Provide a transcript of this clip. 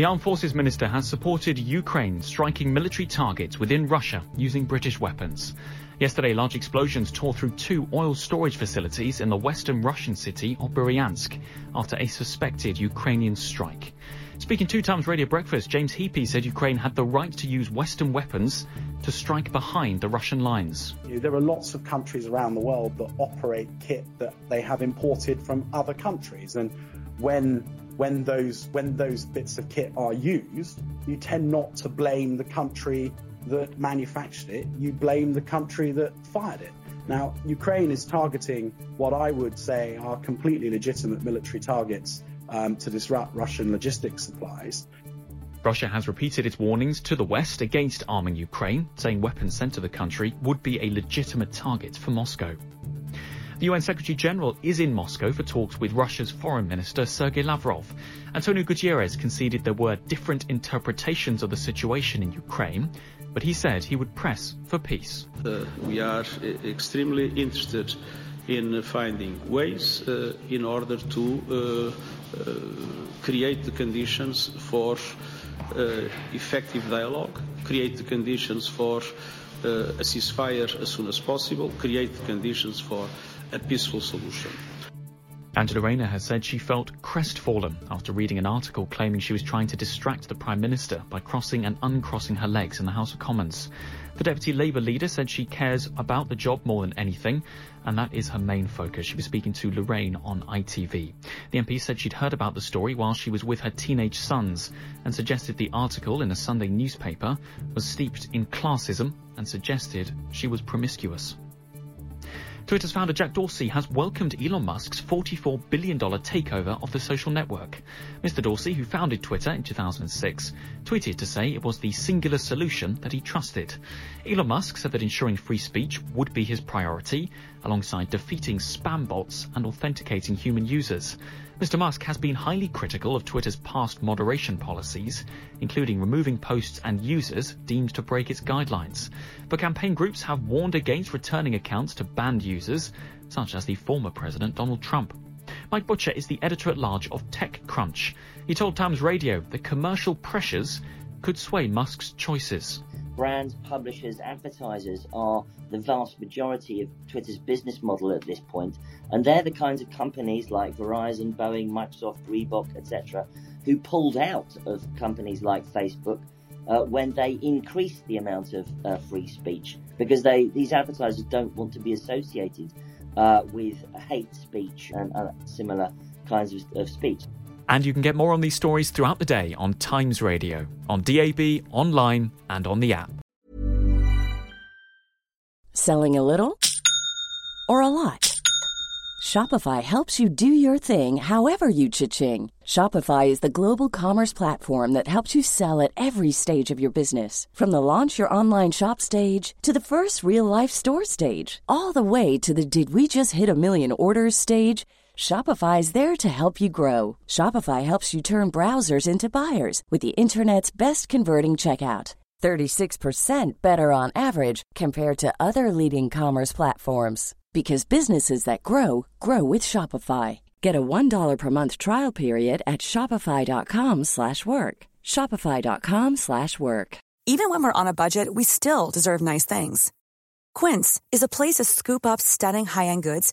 The Armed Forces Minister has supported Ukraine striking military targets within Russia using British weapons. Yesterday, large explosions tore through two oil storage facilities in the western Russian city of Bryansk after a suspected Ukrainian strike. Speaking to Times Radio Breakfast, James Heappey said Ukraine had the right to use Western weapons to strike behind the Russian lines. There are lots of countries around the world that operate kit that they have imported from other countries, and when when those when those bits of kit are used, you tend not to blame the country that manufactured it. You blame the country that fired it. Now, Ukraine is targeting what I would say are completely legitimate military targets um, to disrupt Russian logistics supplies. Russia has repeated its warnings to the West against arming Ukraine, saying weapons sent to the country would be a legitimate target for Moscow. The UN Secretary General is in Moscow for talks with Russia's Foreign Minister Sergei Lavrov. Antonio Guterres conceded there were different interpretations of the situation in Ukraine, but he said he would press for peace. Uh, we are extremely interested in finding ways uh, in order to uh, uh create the conditions for uh, effective dialogue, create the conditions for uh, Uh, a ceasefire as soon as possible, create the conditions for a peaceful solution. Angela Rayner has said she felt crestfallen after reading an article claiming she was trying to distract the Prime Minister by crossing and uncrossing her legs in the House of Commons. The Deputy Labour leader said she cares about the job more than anything, and that is her main focus. She was speaking to Lorraine on ITV. The MP said she'd heard about the story while she was with her teenage sons and suggested the article in a Sunday newspaper was steeped in classism and suggested she was promiscuous. Twitter's founder Jack Dorsey has welcomed Elon Musk's $44 billion takeover of the social network. Mr. Dorsey, who founded Twitter in 2006, tweeted to say it was the singular solution that he trusted. Elon Musk said that ensuring free speech would be his priority, alongside defeating spam bots and authenticating human users. Mr. Musk has been highly critical of Twitter's past moderation policies, including removing posts and users deemed to break its guidelines. But campaign groups have warned against returning accounts to banned users, such as the former President Donald Trump. Mike Butcher is the editor at large of TechCrunch. He told Times Radio that commercial pressures could sway Musk's choices brands, publishers, advertisers are the vast majority of Twitter's business model at this point, and they're the kinds of companies like Verizon, Boeing, Microsoft, Reebok, etc., who pulled out of companies like Facebook uh, when they increased the amount of uh, free speech because they these advertisers don't want to be associated uh, with hate speech and similar kinds of, of speech. And you can get more on these stories throughout the day on Times Radio, on DAB, online, and on the app. Selling a little or a lot? Shopify helps you do your thing however you cha-ching. Shopify is the global commerce platform that helps you sell at every stage of your business. From the launch your online shop stage to the first real life store stage, all the way to the did we just hit a million orders stage. Shopify is there to help you grow. Shopify helps you turn browsers into buyers with the internet's best converting checkout. 36% better on average compared to other leading commerce platforms because businesses that grow grow with Shopify. Get a $1 per month trial period at shopify.com/work. shopify.com/work. Even when we're on a budget, we still deserve nice things. Quince is a place to scoop up stunning high-end goods